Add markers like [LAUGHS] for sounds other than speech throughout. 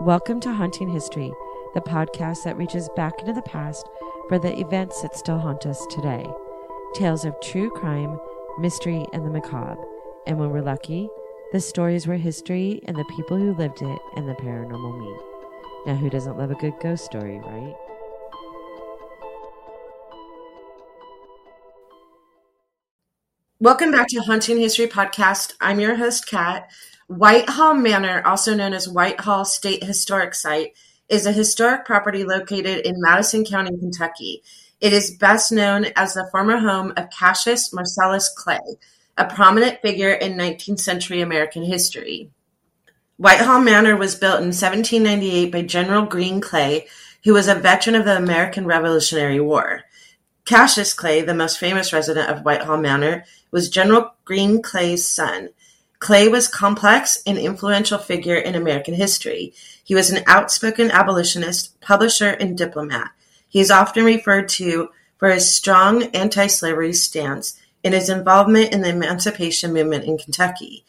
Welcome to Haunting History, the podcast that reaches back into the past for the events that still haunt us today. Tales of true crime, mystery, and the macabre. And when we're lucky, the stories where history and the people who lived it and the paranormal meet. Now, who doesn't love a good ghost story, right? Welcome back to Haunting History Podcast. I'm your host, Kat. Whitehall Manor, also known as Whitehall State Historic Site, is a historic property located in Madison County, Kentucky. It is best known as the former home of Cassius Marcellus Clay, a prominent figure in 19th century American history. Whitehall Manor was built in 1798 by General Green Clay, who was a veteran of the American Revolutionary War. Cassius Clay, the most famous resident of Whitehall Manor, was General Green Clay's son. Clay was a complex and influential figure in American history. He was an outspoken abolitionist, publisher, and diplomat. He is often referred to for his strong anti-slavery stance and his involvement in the emancipation movement in Kentucky.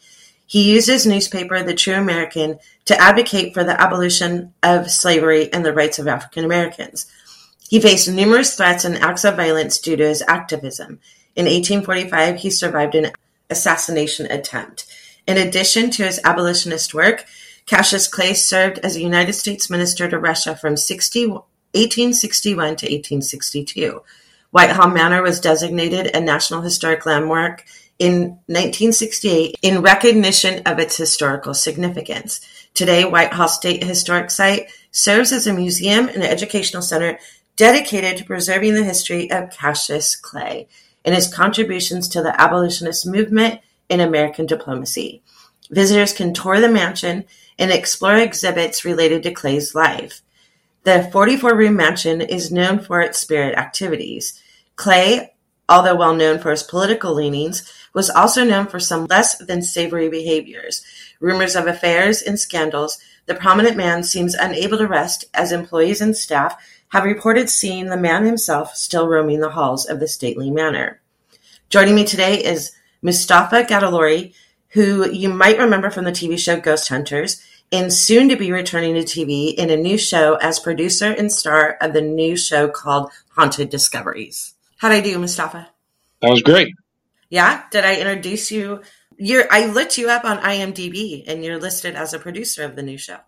He used his newspaper, The True American, to advocate for the abolition of slavery and the rights of African Americans. He faced numerous threats and acts of violence due to his activism. In 1845, he survived an assassination attempt. In addition to his abolitionist work, Cassius Clay served as a United States minister to Russia from 60, 1861 to 1862. Whitehall Manor was designated a National Historic Landmark in 1968 in recognition of its historical significance. Today, Whitehall State Historic Site serves as a museum and educational center dedicated to preserving the history of Cassius Clay and his contributions to the abolitionist movement in American diplomacy. Visitors can tour the mansion and explore exhibits related to Clay's life. The 44 room mansion is known for its spirit activities. Clay, although well known for his political leanings, was also known for some less than savory behaviors. Rumors of affairs and scandals, the prominent man seems unable to rest as employees and staff have reported seeing the man himself still roaming the halls of the stately manor. Joining me today is Mustafa Gatollari, who you might remember from the TV show Ghost Hunters, and soon to be returning to TV in a new show as producer and star of the new show called Haunted Discoveries. How'd I do, Mustafa? That was great. Yeah? Did I introduce you? You're, I looked you up on IMDb and you're listed as a producer of the new show.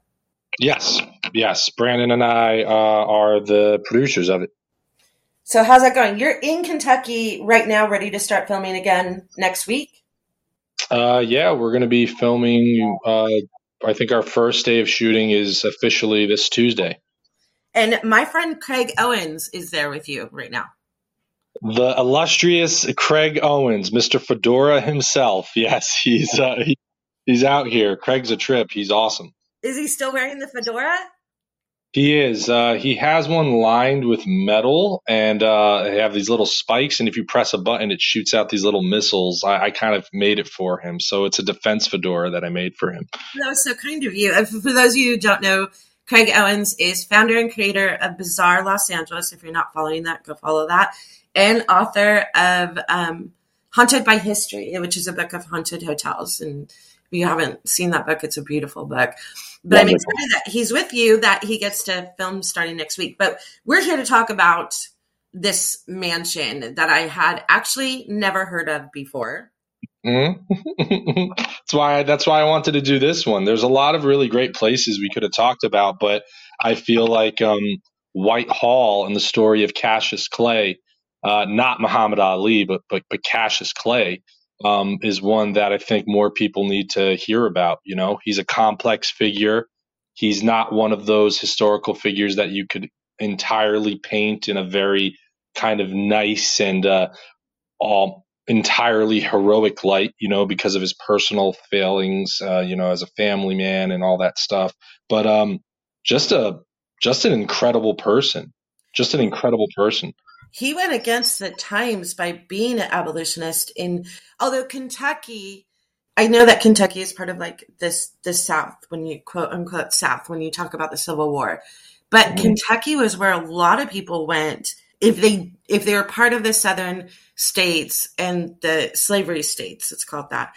Yes, yes. Brandon and I uh, are the producers of it. So how's that going? You're in Kentucky right now, ready to start filming again next week. Uh, yeah, we're going to be filming. Uh, I think our first day of shooting is officially this Tuesday. And my friend Craig Owens is there with you right now. The illustrious Craig Owens, Mr. Fedora himself. Yes, he's uh, he, he's out here. Craig's a trip. He's awesome. Is he still wearing the fedora? He is. Uh, he has one lined with metal, and uh, they have these little spikes. And if you press a button, it shoots out these little missiles. I, I, kind of made it for him, so it's a defense fedora that I made for him. That was so kind of you. For those of you who don't know, Craig Owens is founder and creator of Bizarre Los Angeles. If you're not following that, go follow that, and author of um, Haunted by History, which is a book of haunted hotels. And if you haven't seen that book, it's a beautiful book. But I'm excited that he's with you, that he gets to film starting next week. But we're here to talk about this mansion that I had actually never heard of before. Mm-hmm. [LAUGHS] that's why that's why I wanted to do this one. There's a lot of really great places we could have talked about, but I feel like um, Whitehall and the story of Cassius Clay, uh, not Muhammad Ali, but but, but Cassius Clay, um, is one that I think more people need to hear about. You know, he's a complex figure. He's not one of those historical figures that you could entirely paint in a very kind of nice and uh, all entirely heroic light, you know, because of his personal failings, uh, you know, as a family man and all that stuff. But um, just a just an incredible person, just an incredible person. He went against the times by being an abolitionist. In although Kentucky, I know that Kentucky is part of like this the South when you quote unquote South when you talk about the Civil War, but mm-hmm. Kentucky was where a lot of people went if they if they were part of the southern states and the slavery states it's called that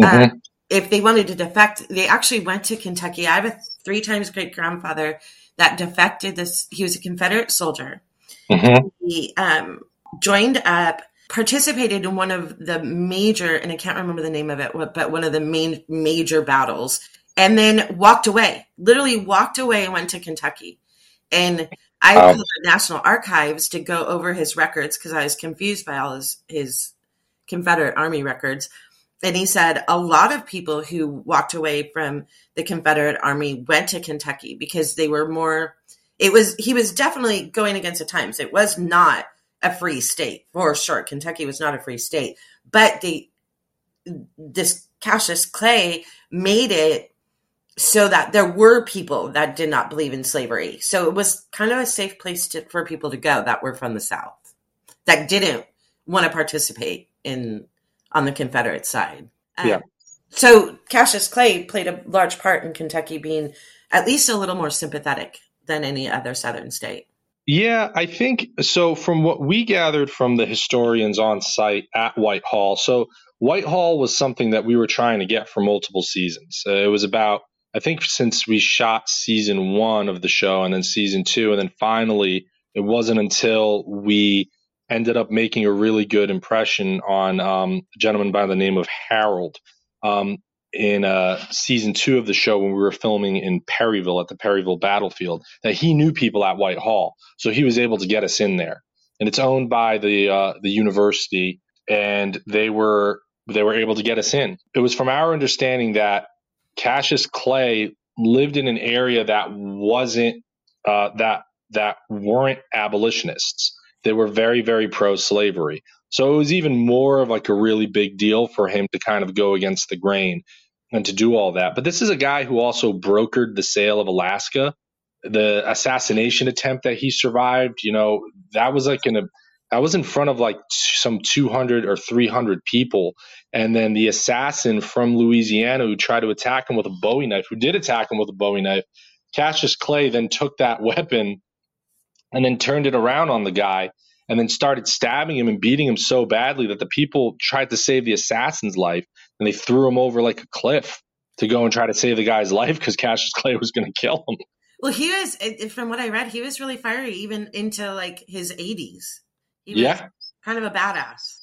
mm-hmm. uh, if they wanted to defect they actually went to kentucky i have a three times great grandfather that defected this he was a confederate soldier mm-hmm. he um, joined up participated in one of the major and i can't remember the name of it but one of the main major battles and then walked away literally walked away and went to kentucky and I um, called the National Archives to go over his records because I was confused by all his his Confederate Army records. And he said a lot of people who walked away from the Confederate Army went to Kentucky because they were more. It was he was definitely going against the times. It was not a free state for sure. Kentucky was not a free state, but the this Cassius Clay made it so that there were people that did not believe in slavery. So it was kind of a safe place to, for people to go that were from the South that didn't want to participate in on the Confederate side. Um, yeah. So Cassius Clay played a large part in Kentucky being at least a little more sympathetic than any other Southern state. Yeah, I think so. From what we gathered from the historians on site at Whitehall, so Whitehall was something that we were trying to get for multiple seasons. Uh, it was about I think since we shot season one of the show and then season two, and then finally, it wasn't until we ended up making a really good impression on um, a gentleman by the name of Harold um, in uh, season two of the show when we were filming in Perryville at the Perryville battlefield that he knew people at Whitehall, so he was able to get us in there. And it's owned by the uh, the university, and they were they were able to get us in. It was from our understanding that Cassius Clay lived in an area that wasn't uh, that that weren't abolitionists. They were very very pro slavery. So it was even more of like a really big deal for him to kind of go against the grain and to do all that. But this is a guy who also brokered the sale of Alaska. The assassination attempt that he survived, you know, that was like in a I was in front of like some 200 or 300 people. And then the assassin from Louisiana who tried to attack him with a Bowie knife, who did attack him with a Bowie knife, Cassius Clay then took that [LAUGHS] weapon and then turned it around on the guy and then started stabbing him and beating him so badly that the people tried to save the assassin's life and they threw him over like a cliff to go and try to save the guy's life because Cassius [LAUGHS] Clay was going to kill him. Well, he was, from what I read, he was really fiery even into like his 80s yeah. Kind of a badass.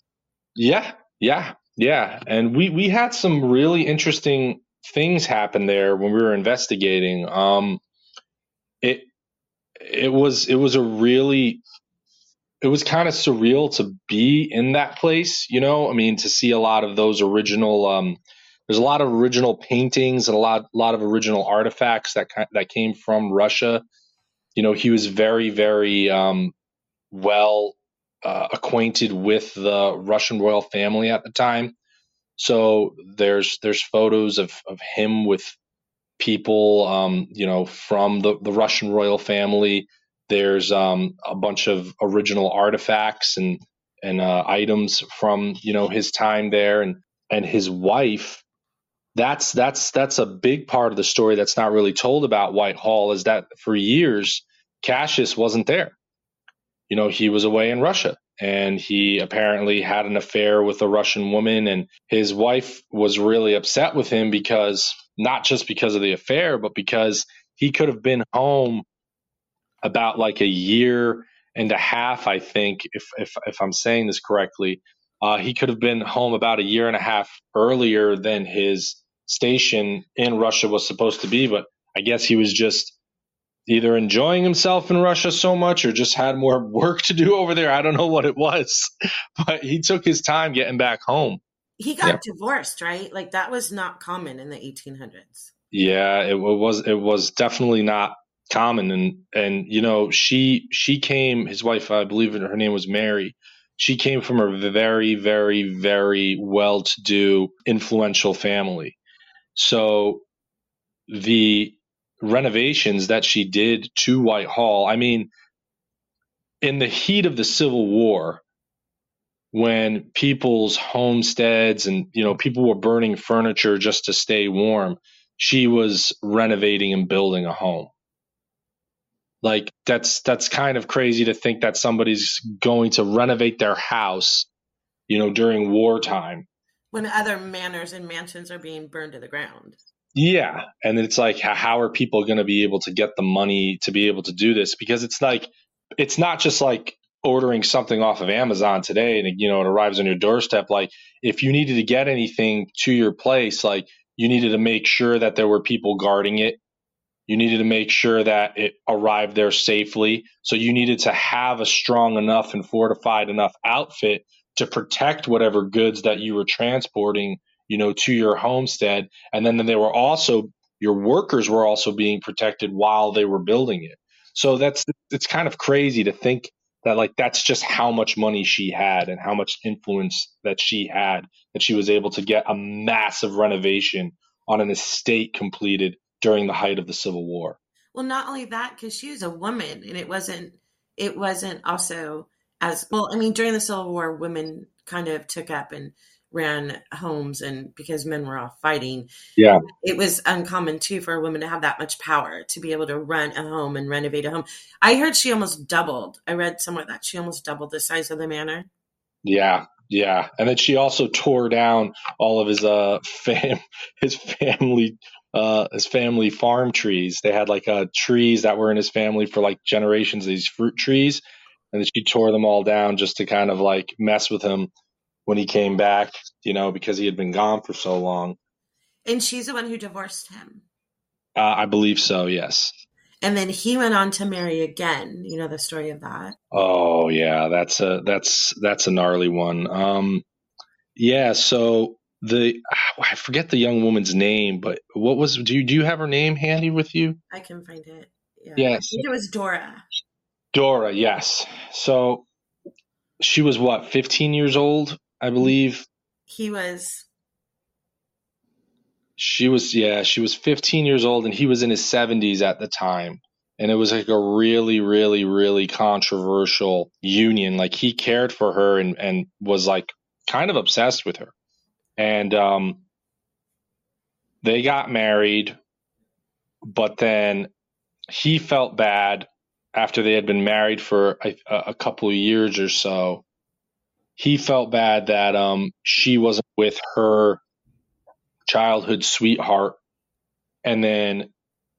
Yeah. Yeah. Yeah. And we, we had some really interesting things happen there when we were investigating. Um, it, it was, it was a really, it was kind of surreal to be in that place, you know, I mean, to see a lot of those original, um, there's a lot of original paintings and a lot, lot of original artifacts that, that came from Russia. You know, he was very, very, um, well uh, acquainted with the Russian royal family at the time. So there's there's photos of, of him with people, um, you know, from the, the Russian royal family. There's um, a bunch of original artifacts and and uh, items from you know his time there, and and his wife. That's that's that's a big part of the story that's not really told about Whitehall is that for years Cassius wasn't there you know, he was away in Russia and he apparently had an affair with a Russian woman and his wife was really upset with him because not just because of the affair but because he could have been home about like a year and a half I think if if if I'm saying this correctly uh, he could have been home about a year and a half earlier than his station in Russia was supposed to be but I guess he was just either enjoying himself in Russia so much or just had more [LAUGHS] work to do over there. I don't know what it was, [LAUGHS] but he took his time getting back home. He got yeah. divorced, right? Like that was not common in the 1800s. Yeah, it was it was definitely not common and and you know, she she came his wife I believe her name was Mary. she came from a very, very, very well to do, influential family. So the renovations that she did to Whitehall, I mean, in the heat of the Civil War, when people's homesteads and you know people were burning furniture just to stay warm, she was renovating and building a home. Like that's that's kind of crazy to think that somebody's going to renovate their house, you know, during wartime. When other manors and mansions are being burned to the ground. Yeah, and it's like how are people going to be able to get the money to be able to do this because it's like it's not just like ordering something off of Amazon today and you know it arrives on your doorstep like if you needed to get anything to your place like you needed to make sure that there were people guarding it you needed to make sure that it arrived there safely. So you needed to have a strong enough and fortified enough outfit to protect whatever goods that you were transporting you know to your homestead. And then, they were also your workers were also being protected while they were building it. So that's it's kind of crazy to think that like that's just how much money she had and how much influence that she had that she was able to get a massive renovation on an estate completed during the height of the Civil War. Well, not only that, because she was a woman, and it wasn't it wasn't also as well. I mean, during the Civil War, women kind of took up and ran homes and because men were off fighting yeah it was uncommon too for a woman to have that much power to be able to run a home and renovate a home i heard she almost doubled i read somewhere that she almost doubled the size of the manor yeah yeah and then she also tore down all of his uh [LAUGHS] fam his family uh his family farm trees they had like uh trees that were in his family for like generations these fruit trees and then she tore them all down just to kind of like mess with him when he came back, you know, because he had been gone for so long. And she's the one who divorced him. Uh, I believe so, yes. And then he went on to marry again. You know the story of that. Oh yeah, that's a that's that's a gnarly one. Um, yeah. So the I forget the young woman's name, but what was do you do you have her name handy with you? I can find it. Yeah. Yes. it was Dora. Dora, yes. So she was what, 15 years old I believe. He was. She was, yeah, she was 15 years old and he was in his 70s at the time. And it was like a really, really, really controversial union. Like he cared for her and, and was like kind of obsessed with her. And um, they got married, but then he felt bad after they had been married for a, a couple of years or so. He felt bad that um, she wasn't with her childhood sweetheart, and then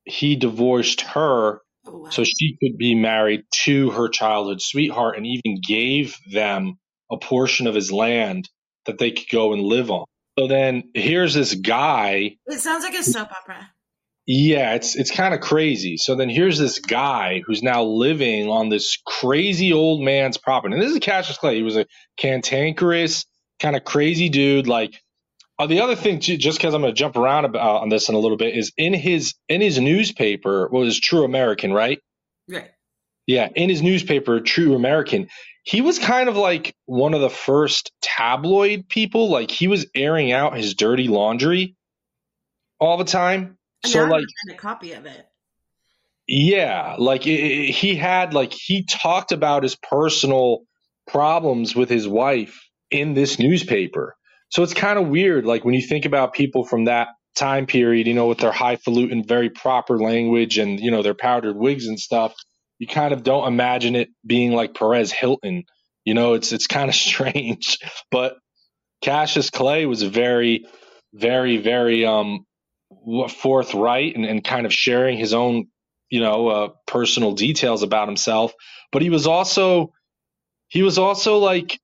he divorced her oh, wow. so she could be married to her childhood sweetheart, and even gave them a portion of his land that they could go and live on. So then here's this guy. It sounds like a soap opera. Yeah, it's it's kind of crazy. So then here's this guy who's now living on this crazy old man's property. And this is Cassius Clay. He was a cantankerous, kind of crazy dude. Like uh, the other thing, too, just because I'm going to jump around about on this in a little bit, is in his in his newspaper was True American, right? Right. Yeah, in his newspaper, True American, he was kind of like one of the first tabloid people. Like he was airing out his dirty laundry all the time so like a copy of it. Yeah, like it, it, he had like he talked about his personal problems with his wife in this newspaper. So it's kind of weird like when you think about people from that time period, you know, with their highfalutin very proper language and you know their powdered wigs and stuff, you kind of don't imagine it being like Perez Hilton. You know, it's it's kind of [LAUGHS] strange, but Cassius Clay was very very very um forthright and, and kind of sharing his own, you know, uh, personal details about himself. But he was also, he was also like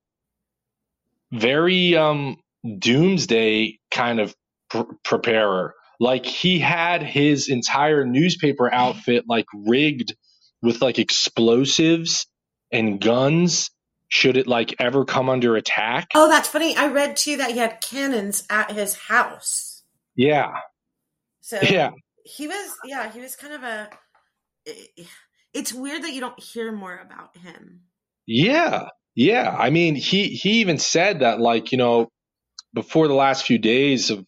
very um, doomsday kind of pr- preparer. Like he had his entire newspaper outfit like rigged with like explosives and guns should it like ever come under attack. Oh, that's funny. I read too that he had cannons at his house. Yeah. So yeah, he was yeah he was kind of a. It's weird that you don't hear more about him. Yeah, Yeah, I mean, he he even said that like you know before the last few days of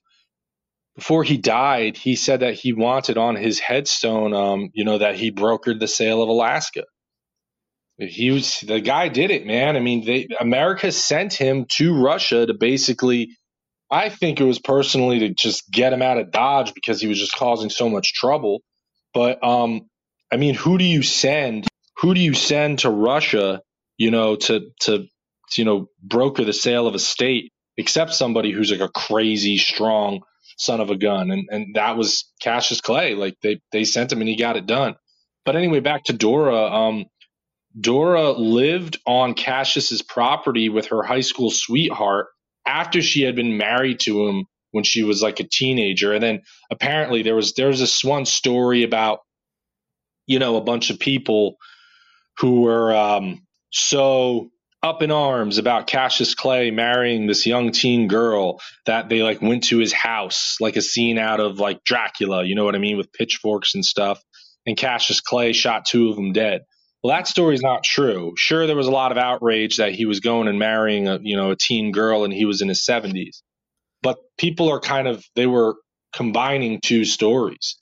before he died, he said that he wanted on his headstone, um, you know, that he brokered the sale of Alaska. He was the guy did it, man. I mean, they, America sent him to Russia to basically. I think it was personally to just get him out of Dodge because he was just causing so much trouble. But um, I mean, who do you send? Who do you send to Russia? You know, to to you know broker the sale of a state, except somebody who's like a crazy strong son of a gun, and and that was Cassius Clay. Like they they sent him and he got it done. But anyway, back to Dora. Um, Dora lived on Cassius's property with her high school sweetheart after she had been married to him when she was like a teenager. And then apparently there was there was this one story about you know a bunch of people who were um, so up in arms about Cassius Clay marrying this young teen girl that they like went to his house like a scene out of like Dracula, you know what I mean, with pitchforks and stuff. And Cassius Clay shot two of them dead. Well, that story's not true. Sure, there was a lot of outrage that he was going and marrying a you know a teen girl and he was in his 70s, but people are kind of they were combining two stories.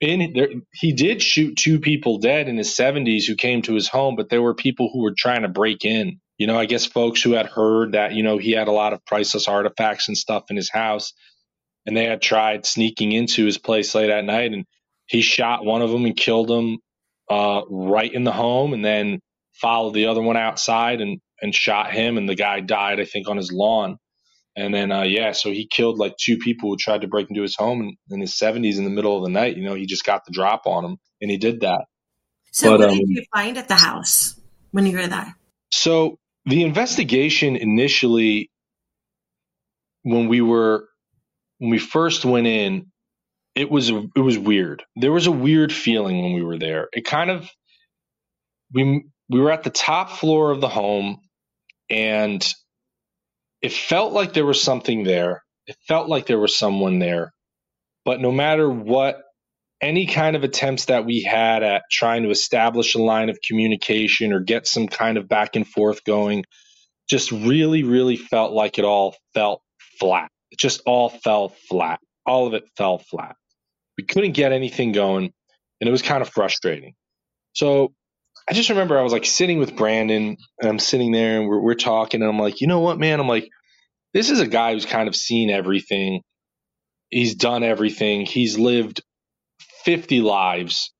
In there, he did shoot two people dead in his 70s who came to his home, but there were people who were trying to break in. You know, I guess folks who had heard that you know he had a lot of priceless artifacts and stuff in his house, and they had tried sneaking into his place late at night, and he shot one of them and killed him uh, right in the home and then followed the other one outside and, and shot him. And the guy died, I think, on his lawn. And then, uh, yeah, so he killed like two people who tried to break into his home in, in, his 70s in the middle of the night. You know, he just got the drop on him and he did that. So, but, what um, did you find at the house when you were there? So, the investigation initially, when we were, when we first went in, it was it was weird. There was a weird feeling when we were there. It kind of we we were at the top floor of the home and it felt like there was something there. It felt like there was someone there. But no matter what any kind of attempts that we had at trying to establish a line of communication or get some kind of back and forth going just really really felt like it all felt flat. It just all fell flat. All of it fell flat. We couldn't get anything going, and it was kind of frustrating. So I just remember I was like sitting with Brandon, and I'm sitting there, and we're, we're talking, and I'm like, you know what, man? I'm like, this is a guy who's kind of seen everything. He's done everything. He's lived 50 lives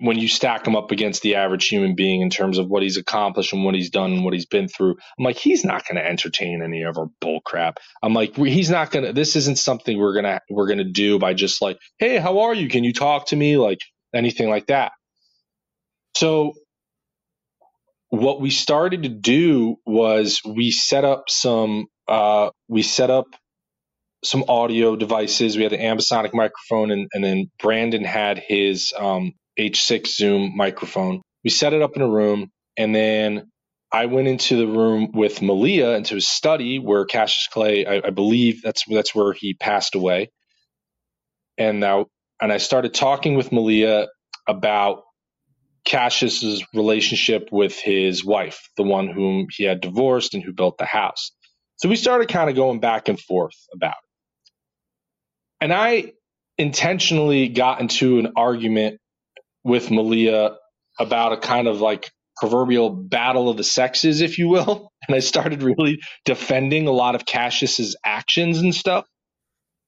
when you stack him up against the average human being in terms of what he's accomplished and what he's done and what he's been through, I'm like, he's not going to entertain any of our bull crap. I'm like, he's not going to. This isn't something we're gonna we're gonna do by just like, hey, how are you? Can you talk to me? Like anything like that. So what we started to do was we set up some uh, we set up some audio devices. We had an ambisonic microphone, and, and then Brandon had his um, H6 Zoom microphone. We set it up in a room, and then I went into the room with Malia into his study where Cassius Clay, I, I believe that's that's where he passed away. And now, and I started talking with Malia about Cassius's relationship with his wife, the one whom he had divorced and who built the house. So we started kind of going back and forth about it. And I intentionally got into an argument with Malia about a kind of like proverbial battle of the sexes, if you will. [LAUGHS] And I started really defending a lot of Cassius's actions and stuff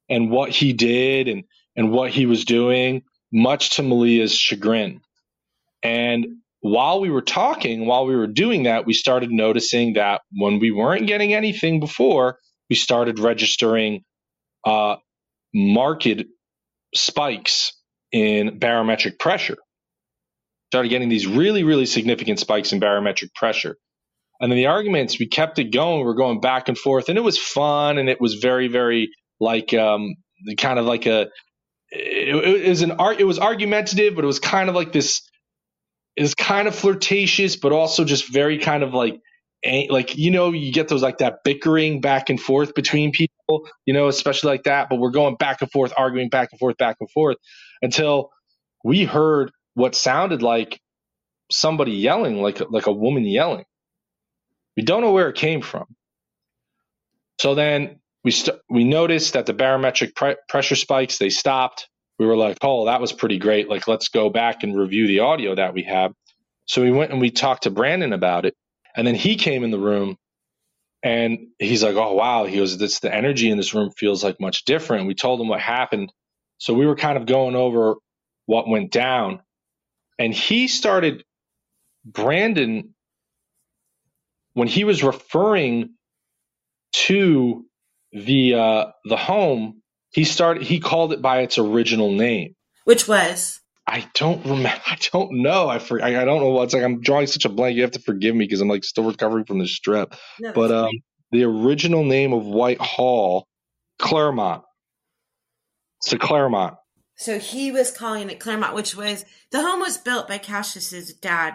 and what he did and, and what he was doing, much to Malia's chagrin. And while we were talking, while we were doing that, we started noticing that when we weren't getting anything before, we started registering uh, marked spikes in barometric pressure. Started getting these really, really significant spikes in barometric pressure. And then the arguments, we kept it going. We were going back and forth, and it was fun, and it was very, very like um, kind of like a. It, it was an art. It was argumentative, but it was kind of like this. Is kind of flirtatious, but also just very kind of like like you know you get those like that bickering back and forth between people you know especially like that but we're going back and forth arguing back and forth back and forth until we heard what sounded like somebody yelling like like a woman yelling We don't know where it came from. So then we st- we noticed that the barometric pre- pressure spikes they stopped. We were like, "Oh, that was pretty great. Like, let's go back and review the audio that we have." So we went and we talked to Brandon about it, and then he came in the room, and he's like, "Oh, wow." He goes, "This the energy in this room feels like much different." We told him what happened, so we were kind of going over what went down, and he started Brandon when he was referring to the uh, the home, he started he called it by its original name, which was I don't remember. [LAUGHS] I don't know. I for, I, I don't know what's like. I'm drawing such a blank. You have to forgive me because I'm like still recovering from the strep. No, but um, the original name of Whitehall, Claremont. It's a Claremont. So he was calling it Claremont, which was the home was built by Cassius's dad,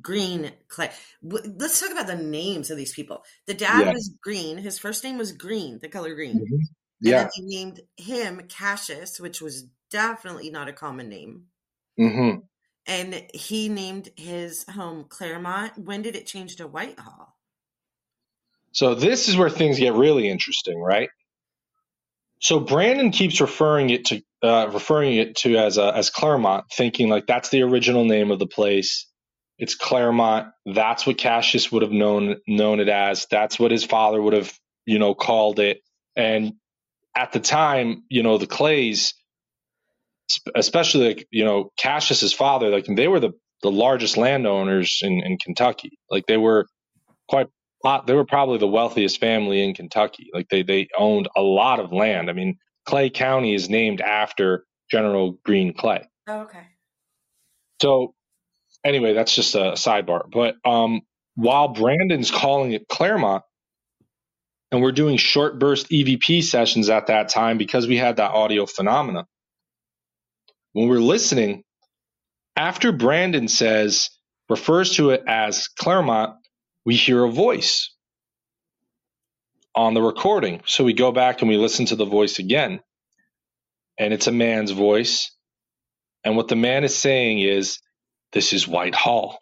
Green Clay. Let's talk about the names of these people. The dad yeah. was Green. His first name was Green, the color green. Mm-hmm. Yeah. And they named him Cassius, which was definitely not a common name. Mm-hmm. And he named his home Claremont. When did it change to Whitehall? So this is where things get really interesting, right? So Brandon keeps referring it to uh, referring it to as a, as Claremont, thinking like that's the original name of the place. It's Claremont. That's what Cassius would have known known it as. That's what his father would have, you know, called it. And at the time, you know, the Clays, especially like, you know, Cassius's father, like they were the, the largest landowners in, in Kentucky. Like they were quite they were probably the wealthiest family in Kentucky. Like they they owned a lot of land. I mean, Clay County is named after General Green Clay. Oh, okay. So anyway, that's just a sidebar. But um, while Brandon's calling it Claremont, and we're doing short burst EVP sessions at that time because we had that audio phenomena. When we're listening, after Brandon says, refers to it as Claremont, we hear a voice on the recording. So we go back and we listen to the voice again. And it's a man's voice. And what the man is saying is, this is Whitehall.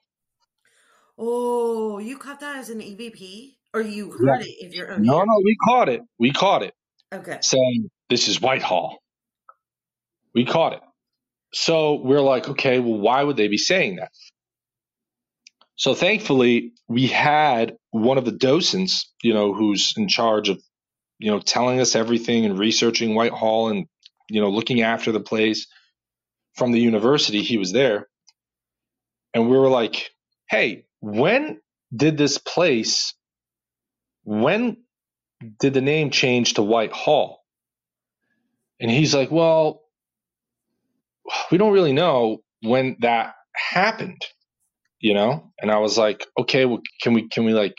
Oh, you caught that as an EVP? Or you heard yeah. it if you're No, no, we caught it. We caught it. Okay. Saying this is Whitehall. We caught it. So we're like, okay, well, why would they be saying that? So thankfully, we had one of the docents, you know, who's in charge of, you know, telling us everything and researching Whitehall and, you know, looking after the place from the university. He was there and we were like, hey, when did this place, when did the name change to Whitehall? And he's like, well, we don't really know when that happened, you know? And I was like, okay, well, can we, can we like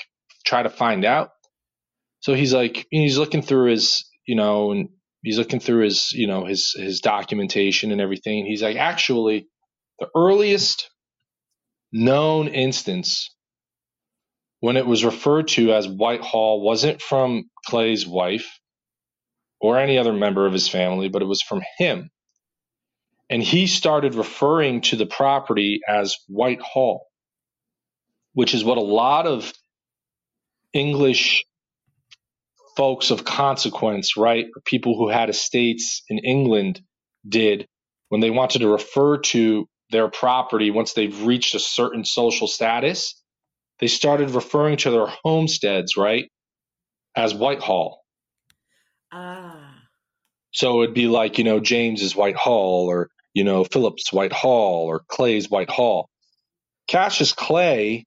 try to find out? So he's like, he's looking through his, you know, and he's looking through his, you know, his, his documentation and everything. He's like, actually, the earliest known instance when it was referred to as Whitehall wasn't from Clay's wife or any other member of his family, but it was from him. And he started referring to the property as Whitehall, which is what a lot of English folks of consequence, right, people who had estates in England did when they wanted to refer to their property once they've reached a certain social status, they started referring to their homesteads, right, as Whitehall. Ah. So it'd be like, you know, James's Whitehall or, you know, Phillips Whitehall or Clay's Whitehall. Cassius Clay,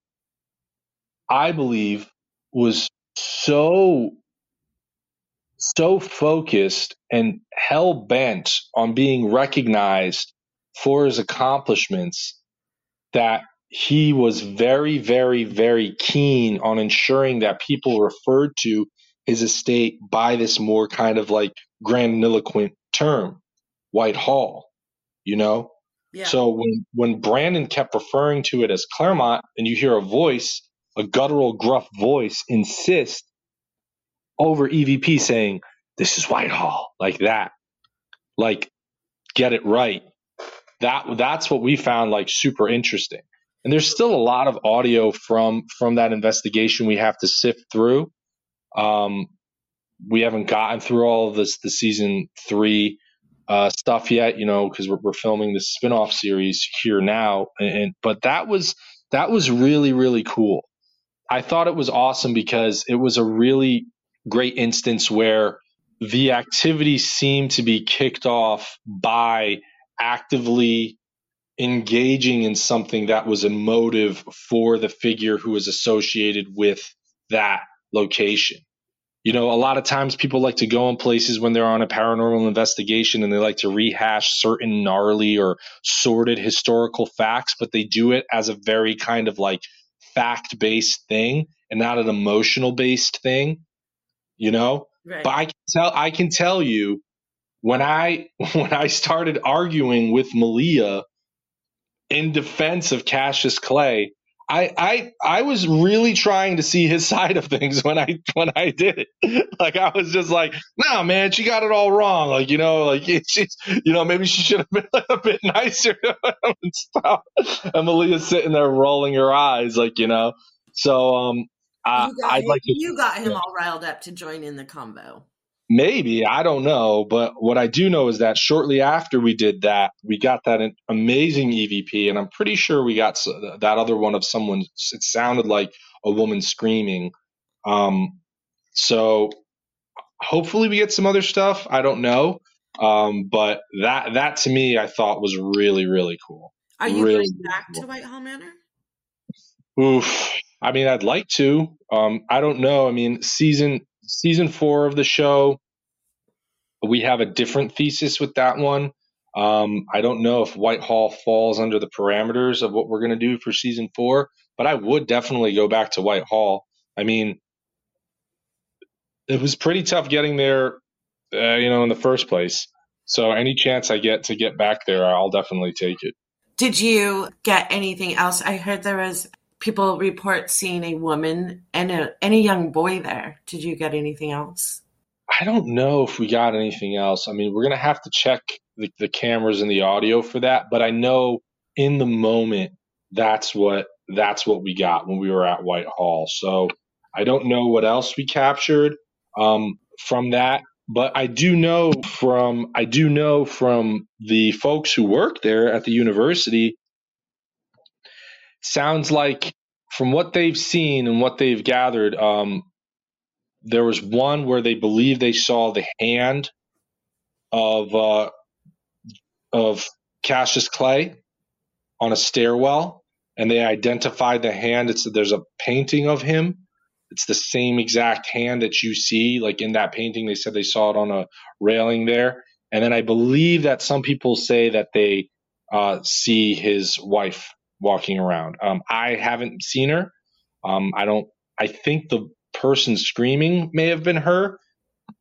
I believe, was so so focused and hell bent on being recognized for his accomplishments that he was very, very, very keen on ensuring that people referred to his estate by this more kind of like grandiloquent term, Whitehall, you know? Yeah. So when, when Brandon kept referring to it as Claremont and you hear a voice, a guttural, gruff voice insist over EVP saying, this is Whitehall, like that. Like, get it right that that's what we found like super interesting. and there's still a lot of audio from from that investigation we have to sift through. Um, we haven't gotten through all of this the season three uh, stuff yet, you know, because we're, we're filming this spinoff series here now. And, and but that was that was really really cool. I thought it was awesome because it was a really great instance where the activity seemed to be kicked off by actively engaging in something that was a motive for the figure who was associated with that location. You know, a lot of times people like to go in places when they're on a paranormal investigation and they like to rehash certain gnarly or sordid historical facts, but they do it as a very kind of like fact based thing and not an emotional based thing. You know? Right. But I can tell I can tell you when I [LAUGHS] when I started arguing with Malia in defense of Cassius Clay, I, I I was really trying to see his [LAUGHS] side of things when I when I did it. [LAUGHS] Like I was just like, nah, man, she got it all wrong. Like you know, like [LAUGHS] she's you know maybe she should have been a bit nicer and stuff. And Malia's sitting there rolling her eyes, like you know. So um, I, I'd him, like to, you got him all riled up to join in the combo. Maybe I don't know, but what I do know is that shortly after we did that, we got that amazing EVP, and I'm pretty sure we got that other one of someone. It sounded like a woman screaming. Um, so hopefully we get some other stuff. I don't know, um, but that that to me I thought was really really cool. Are you really going back cool. to Whitehall Manor? Oof. I mean, I'd like to. Um, I don't know. I mean, season season four of the show, we have a different thesis with that one. Um, I don't know if Whitehall falls under the parameters of what we're going to do for season four, but I would definitely go back to Whitehall. I mean, it was pretty tough getting there, uh, you know, in the first place. So any chance I get to get back there, I'll definitely take it. Did you get anything else? I heard there was people report seeing a woman and a and a young boy there. Did you get anything else? I don't know if we got anything else. I mean, we're gonna have to check the, the cameras and the audio for that, but I know in the moment that's what that's what we got when we were at Whitehall. So I don't know what else we captured um, from that, but I do know from I do know from the folks who work there at the university sounds like from what they've seen and what they've gathered, um, there was one where they believe they saw the hand of uh, of Cassius Clay on a stairwell, and they identified the hand. It's there's a painting of him. It's the same exact hand that you see, like in that painting. They said they saw it on a railing there, and then I believe that some people say that they uh, see his wife walking around. Um, I haven't seen her. Um, I don't. I think the person screaming may have been her.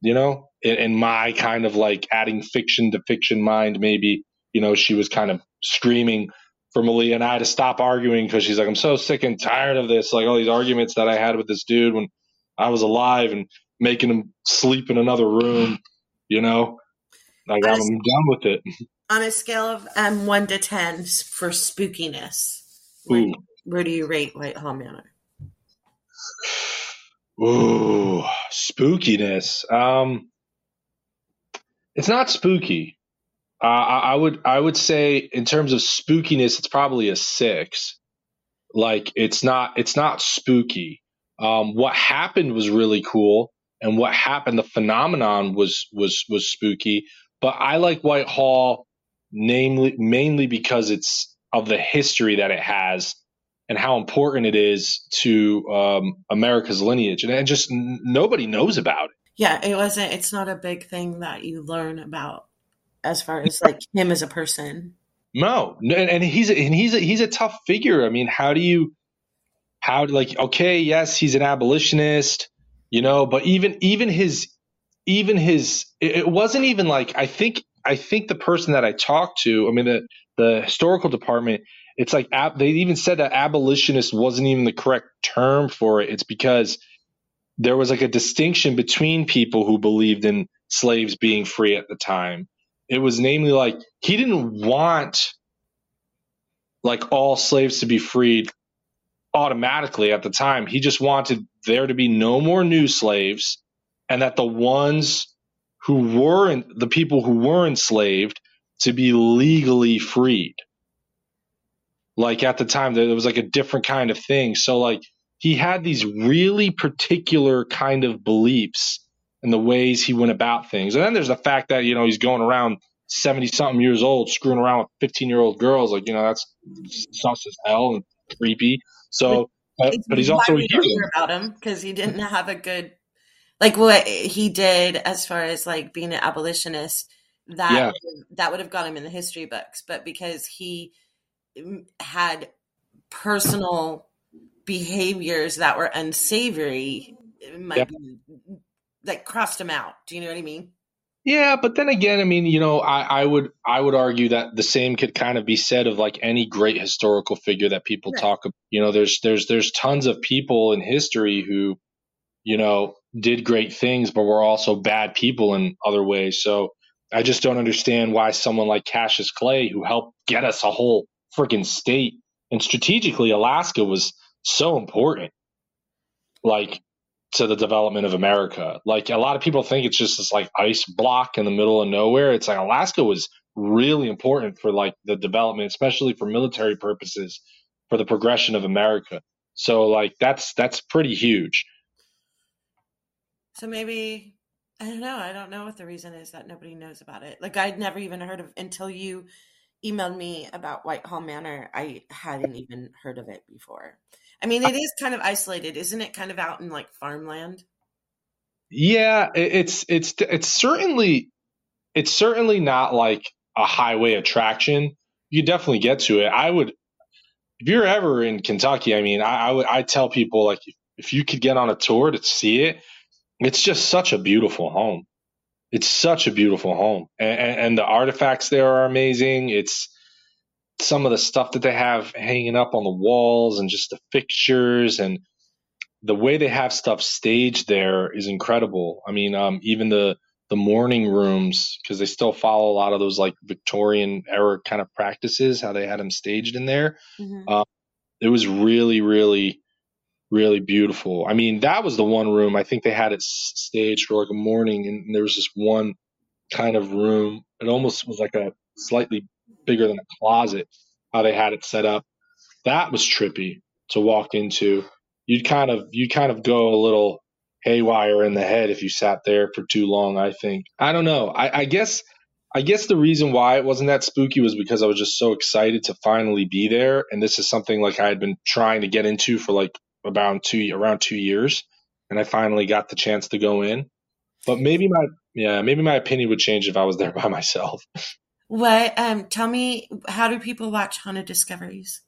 You know, in, in my kind of like adding fiction to fiction mind, maybe you know she was kind of screaming for Malia and I to stop arguing because she's like, I'm so sick and tired of this, like all these arguments that I had with this dude when I was alive and making him sleep in another room. You know, like I'm done with it [LAUGHS] on a scale of um, one to ten for spookiness, where, where do you rate Whitehall Manor? Ooh, spookiness. Um, it's not spooky. Uh, I, I would I would say in terms of spookiness, it's probably a six. Like it's not it's not spooky. Um, what happened was really cool, and what happened, the phenomenon was was was spooky. But I like Whitehall namely mainly because it's of the history that it has and how important it is to um, America's lineage, and, and just n- nobody knows about it. Yeah, it wasn't. It's not a big thing that you learn about as far as like him as a person. No, and, and he's a, and he's a, he's a tough figure. I mean, how do you how like okay, yes, he's an abolitionist, you know, but even even his even his it wasn't even like I think I think the person that I talked to, I mean, the, the historical department, it's like ab- they even said that abolitionist wasn't even the correct term for it. It's because there was like a distinction between people who believed in slaves being free at the time. It was namely like he didn't want like all slaves to be freed automatically at the time. He just wanted there to be no more new slaves and that the ones who weren't the people who were enslaved to be legally freed. Like at the time, there was like a different kind of thing. So like he had these really particular kind of beliefs and the ways he went about things. And then there's the fact that, you know, he's going around 70 something years old, screwing around with 15 year old girls. Like, you know, that's sus as hell and creepy. So, but, but he's also a about him because he didn't have a good, like what he did as far as like being an abolitionist. That yeah. that would have got him in the history books, but because he mm, had personal behaviors that were unsavory, might yeah. be like crossed him out. Do you know what I mean? Yeah, but then again, I mean, you know, I, I would I would argue that the same could kind of be said of like any great historical figure that people right. talk about. You know, there's there's there's tons of people in history who, you know, did great things, but were also bad people in other ways. So I just don't understand why someone like Cassius Clay, who helped get us a whole freaking state, and strategically Alaska was so important. Like to the development of America. Like a lot of people think it's just this like ice block in the middle of nowhere. It's like Alaska was really important for like the development, especially for military purposes, for the progression of America. So like that's that's pretty huge. So maybe I don't know. I don't know what the reason is that nobody knows about it. Like I'd never even heard of until you emailed me about White Hall Manor. I hadn't even heard of it before. I mean, it uh is kind of isolated, isn't it? Kind of out in like farmland. Yeah, it's it's it's certainly it's certainly not like a highway attraction. You definitely get to it. I would, if you're ever in Kentucky, I mean, I, I would I tell people like if you could get on a tour to see it, it's just such a beautiful home. It's such a beautiful home, and, and the artifacts there are amazing. It's some of the stuff that they have hanging up on the walls and just the fixtures and the way they have stuff staged there is incredible. I mean, um, even the the mourning rooms because they still follow a lot of those like Victorian era kind of practices, how they had them staged in there. Mm-hmm. Um, it was really, really, really beautiful. I mean, that was the one room I think they had it staged for like a mourning, and there was this one kind of room. It almost was like a slightly bigger than a closet, how they had it set up. That was trippy to walk into. You'd kind of you kind of go a little haywire in the head if you sat there for too long, I think. I don't know. I, I guess I guess the reason why it wasn't that spooky was because I was just so excited to finally be there. And this is something like I had been trying to get into for like about two around two years. And I finally got the chance to go in. But maybe my yeah, maybe my opinion would change if I was there [LAUGHS] by myself. What? Um, tell me, how do people watch Haunted Discoveries?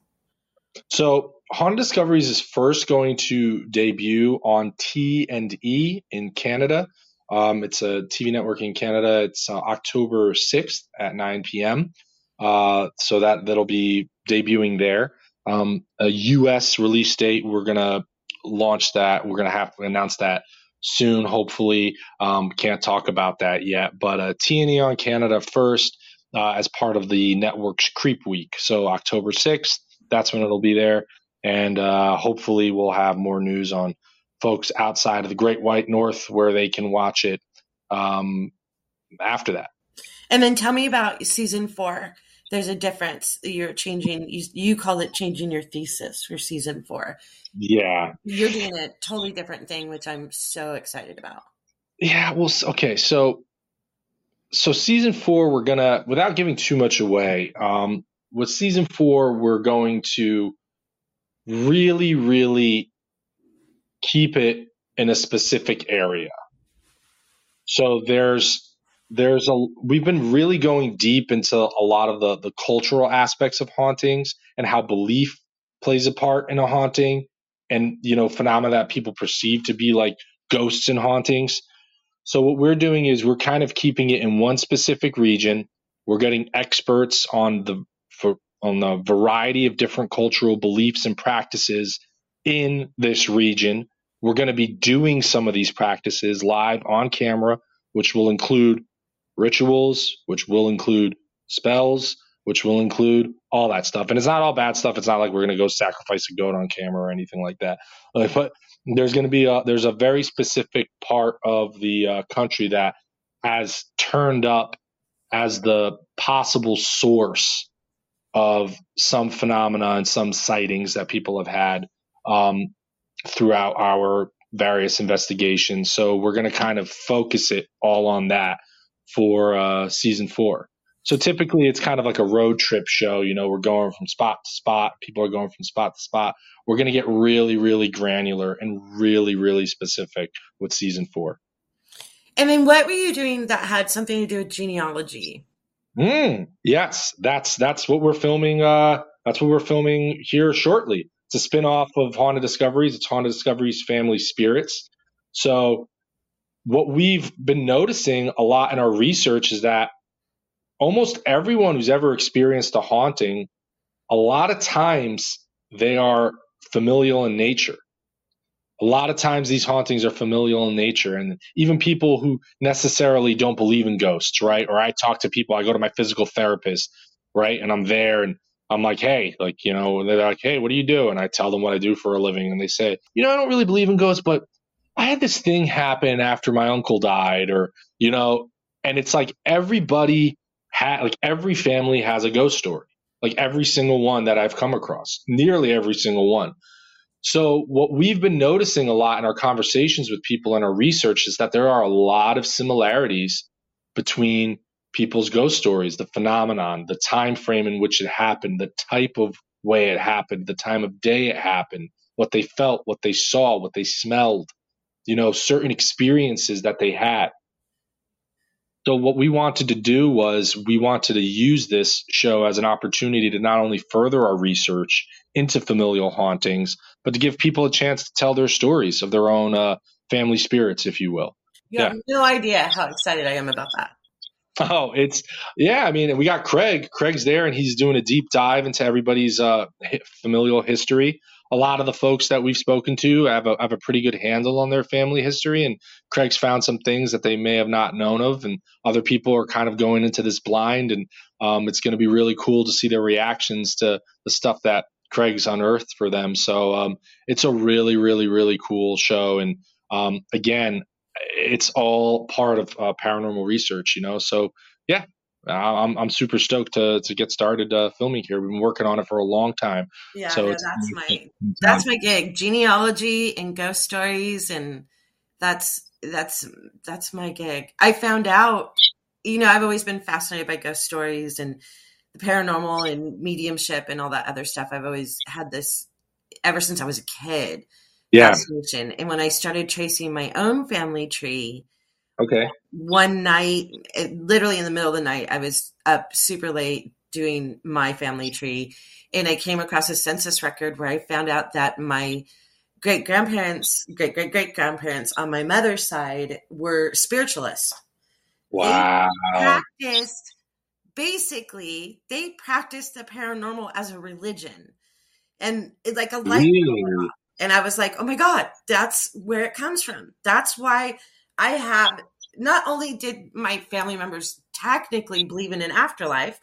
So, Haunted Discoveries is first going to debut on T and E in Canada. Um, it's a TV network in Canada. It's uh, October sixth at nine p.m. Uh, so that that'll be debuting there. Um, a U.S. release date. We're gonna launch that. We're gonna have to announce that soon. Hopefully, um, can't talk about that yet. But uh, T and E on Canada first uh, as part of the network's Creep Week. So October 6th, that's when it'll be there. And uh, hopefully we'll have more news on folks outside of the Great White North where they can watch it um, after that. And then tell me about season four. There's a difference. You're changing, you, you call it changing your thesis for season four. Yeah. You're doing a totally different thing, which I'm so excited about. Yeah. Well, okay. So so season four, we're gonna without giving too much away. Um, with season four, we're going to really, really keep it in a specific area. So there's there's a we've been really going deep into a lot of the the cultural aspects of hauntings and how belief plays a part in a haunting and you know phenomena that people perceive to be like ghosts and hauntings so what we're doing is we're kind of keeping it in one specific region. We're getting experts on the for, on the variety of different cultural beliefs and practices in this region. We're going to be doing some of these practices live on camera, which will include rituals, which will include spells, which will include all that stuff. And it's not all bad stuff. It's not like we're going to go sacrifice a goat on camera or anything like that. Like, but there's going to be a there's a very specific part of the uh, country that has turned up as the possible source of some phenomena and some sightings that people have had um, throughout our various investigations. So we're going to kind of focus it all on that for uh, season four. So typically it's kind of like a road trip show. You know, we're going from spot to spot. People are going from spot to spot. We're going to get really, really granular and really, really specific with season four. And then what were you doing that had something to do with genealogy? Mm, yes, that's that's what we're filming. Uh, that's what we're filming here shortly. It's a spinoff of Haunted Discoveries. It's Haunted Discoveries Family Spirits. So, what we've been noticing a lot in our research is that almost everyone who's ever experienced a haunting, a lot of times they are familial in nature. A lot of times these hauntings are familial in nature and even people who necessarily don't believe in ghosts right? Or i talk to people i go to my physical therapist right? And i'm there and i'm like hey like you know they're like hey what do you do? And i tell them what i do for a living and they say you know i don't really believe in ghosts but i had this thing happen after my uncle died or you know and it's like everybody had like every family has a ghost story like every single one that i've come across nearly every single one. So, what we've been noticing a lot in our conversations with people and our research is that there are a lot of similarities between people's ghost stories, the phenomenon, the time frame in which it happened, the type of way it happened, the time of day it happened, what they felt, what they saw, what they smelled, you know, certain experiences that they had. So, what we wanted to do was we wanted to use this show as an opportunity to not only further our research into familial hauntings, but to give people a chance to tell their stories of their own uh, family spirits, if you will. You yeah. have no idea how excited I am about that. [LAUGHS] Oh, it's yeah. I mean, we got Craig. Craig's there, and he's doing a deep dive into everybody's uh, familial history a lot of the folks that we've spoken to have a, have a pretty good handle on their family history. And Craig's found some things that they may have not known of. And other people are kind of going into this blind. And um, it's going to be really cool to see their reactions to the stuff that Craig's unearthed for them. So um, it's a really, really, really cool show. And um, again, it's all part of uh, paranormal research, you know. So yeah, I'm I'm super stoked to to get started uh, filming here. We've been working on it for a long time. Yeah, so no, that's my that's my gig. Genealogy and ghost stories, and that's that's that's my gig. I found out, you know, I've always been fascinated by ghost stories and the paranormal and mediumship and all that other stuff. I've always had this ever since I was a kid. Yeah. Fascination. And when I started tracing my own family tree Okay. One night, literally in the middle of the night, I was up super late doing my family tree, and I came across a census record where I found out that my great grandparents, great great great grandparents on my mother's side were spiritualists. Wow. They practiced basically they practiced the paranormal as a religion and like a life. Really? And I was like, oh my God, that's where it comes from. That's why I have not only did my family members technically believe in an afterlife,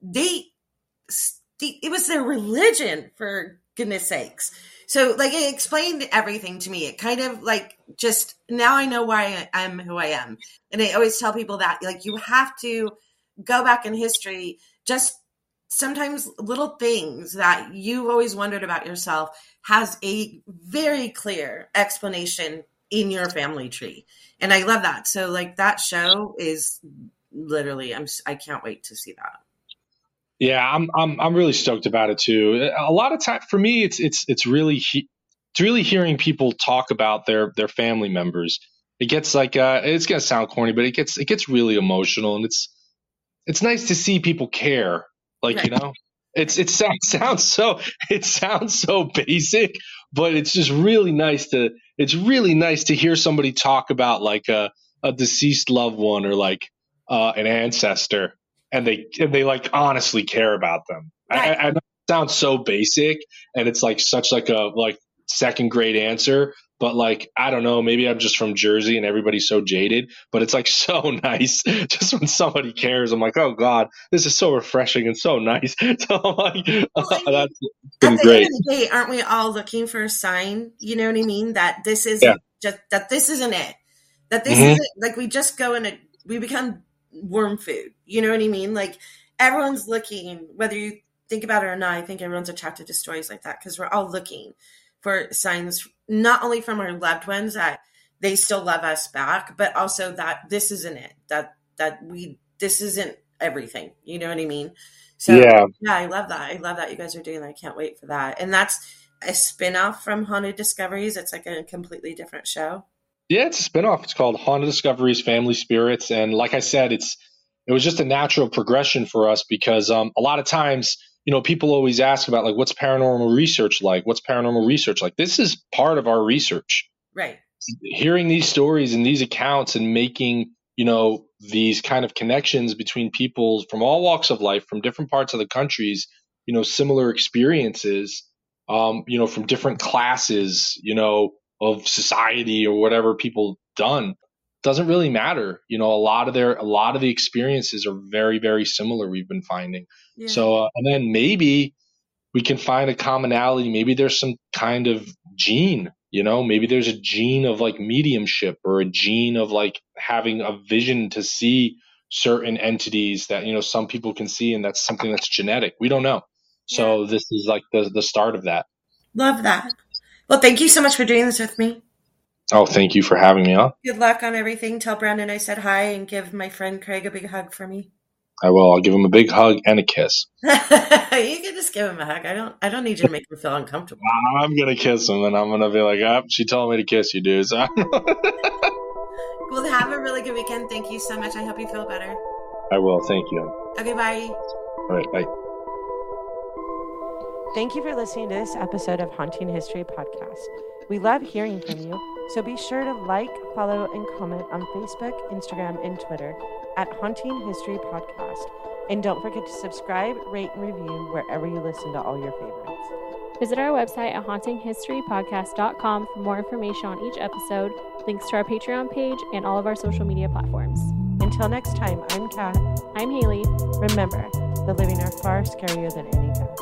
they it was their religion for goodness sakes. So like it explained everything to me. It kind of like just now I know why I'm who I am. And I always tell people that like you have to go back in history just sometimes little things that you've always wondered about yourself has a very clear explanation in your family tree and I love that. So like that show is literally I'm I can't wait to see that. Yeah, I'm I'm I'm really stoked about it too. A lot of time for me, it's it's it's really he, it's really hearing people talk about their their family members. It gets like uh, it's gonna sound corny, but it gets it gets really emotional, and it's it's nice to see people care. Like right. you know, it's it sounds [LAUGHS] sounds so it sounds so basic, but it's just really nice to it's really nice to hear somebody talk about like a, a deceased loved one or like uh, an ancestor, and they and they like honestly care about them. Right. I, I, know it sounds so basic, and it's like such like a like second grade answer, but like I don't know, maybe I'm just from Jersey and everybody's so jaded, but it's like [LAUGHS] so nice just when somebody cares. I'm like, oh god, this is so refreshing and so nice. [LAUGHS] So I'm like, [LAUGHS] well, that's been at the great. end of the day, aren't we all looking for a sign? You know what I mean? That this is yeah. just that this isn't it. That this mm-hmm. isn't like we just go in a we become worm food. You know what I mean? Like everyone's looking, whether you think about it or not. I think everyone's attracted to stories like that because we're all looking for signs not only from our loved ones that they still love us back, but also that this isn't it. That that we this isn't everything. You know what I mean? So yeah, yeah I love that. I love that you guys are doing that. I can't wait for that. And that's a spin-off from Haunted Discoveries. It's like a completely different show. Yeah, it's a spin-off. It's called Haunted Discoveries Family Spirits. And like I said, it's it was just a natural progression for us because um, a lot of times you know, people always ask about like what's paranormal research like? What's paranormal research like? This is part of our research. Right. Hearing these stories and these accounts and making, you know, these kind of connections between people from all walks of life, from different parts of the countries, you know, similar experiences, um, you know, from different classes, you know, of society or whatever people done doesn't really matter. You know, a lot of their a lot of the experiences are very very similar. We've been finding. Yeah. So uh, and then maybe we can find a commonality. Maybe there's some kind of gene. You know, maybe there's a gene of like mediumship or a gene of like having a vision to see certain entities that you know some people can see, and that's something that's genetic. We don't know. So yeah. this is like the the start of that. Love that. Well, thank you so much for doing this with me. Oh, thank you for having me on. Good luck on everything. Tell Brandon I said hi and give my friend Craig a big hug for me. I will. I'll give him a big hug and a kiss. [LAUGHS] you can just give him a hug. I don't. I don't need you to make him feel uncomfortable. [LAUGHS] I'm gonna kiss him, and I'm gonna be like, "Ah, oh, she told me to kiss you, dude." So. [LAUGHS] well, have a really good weekend. Thank you so much. I hope you feel better. I will. Thank you. Okay. Bye. All right. Bye. Thank you for listening to this episode of Haunting History Podcast. We love hearing from you, so be sure to like, follow, and comment on Facebook, Instagram, and Twitter at Haunting History Podcast. And don't forget to subscribe, rate, and review wherever you listen to all your favorites. Visit our website at hauntinghistorypodcast.com for more information on each episode, links to our Patreon page, and all of our social media platforms. Until next time, I'm Kat. I'm Haley. Remember, the living are far scarier than any ghost.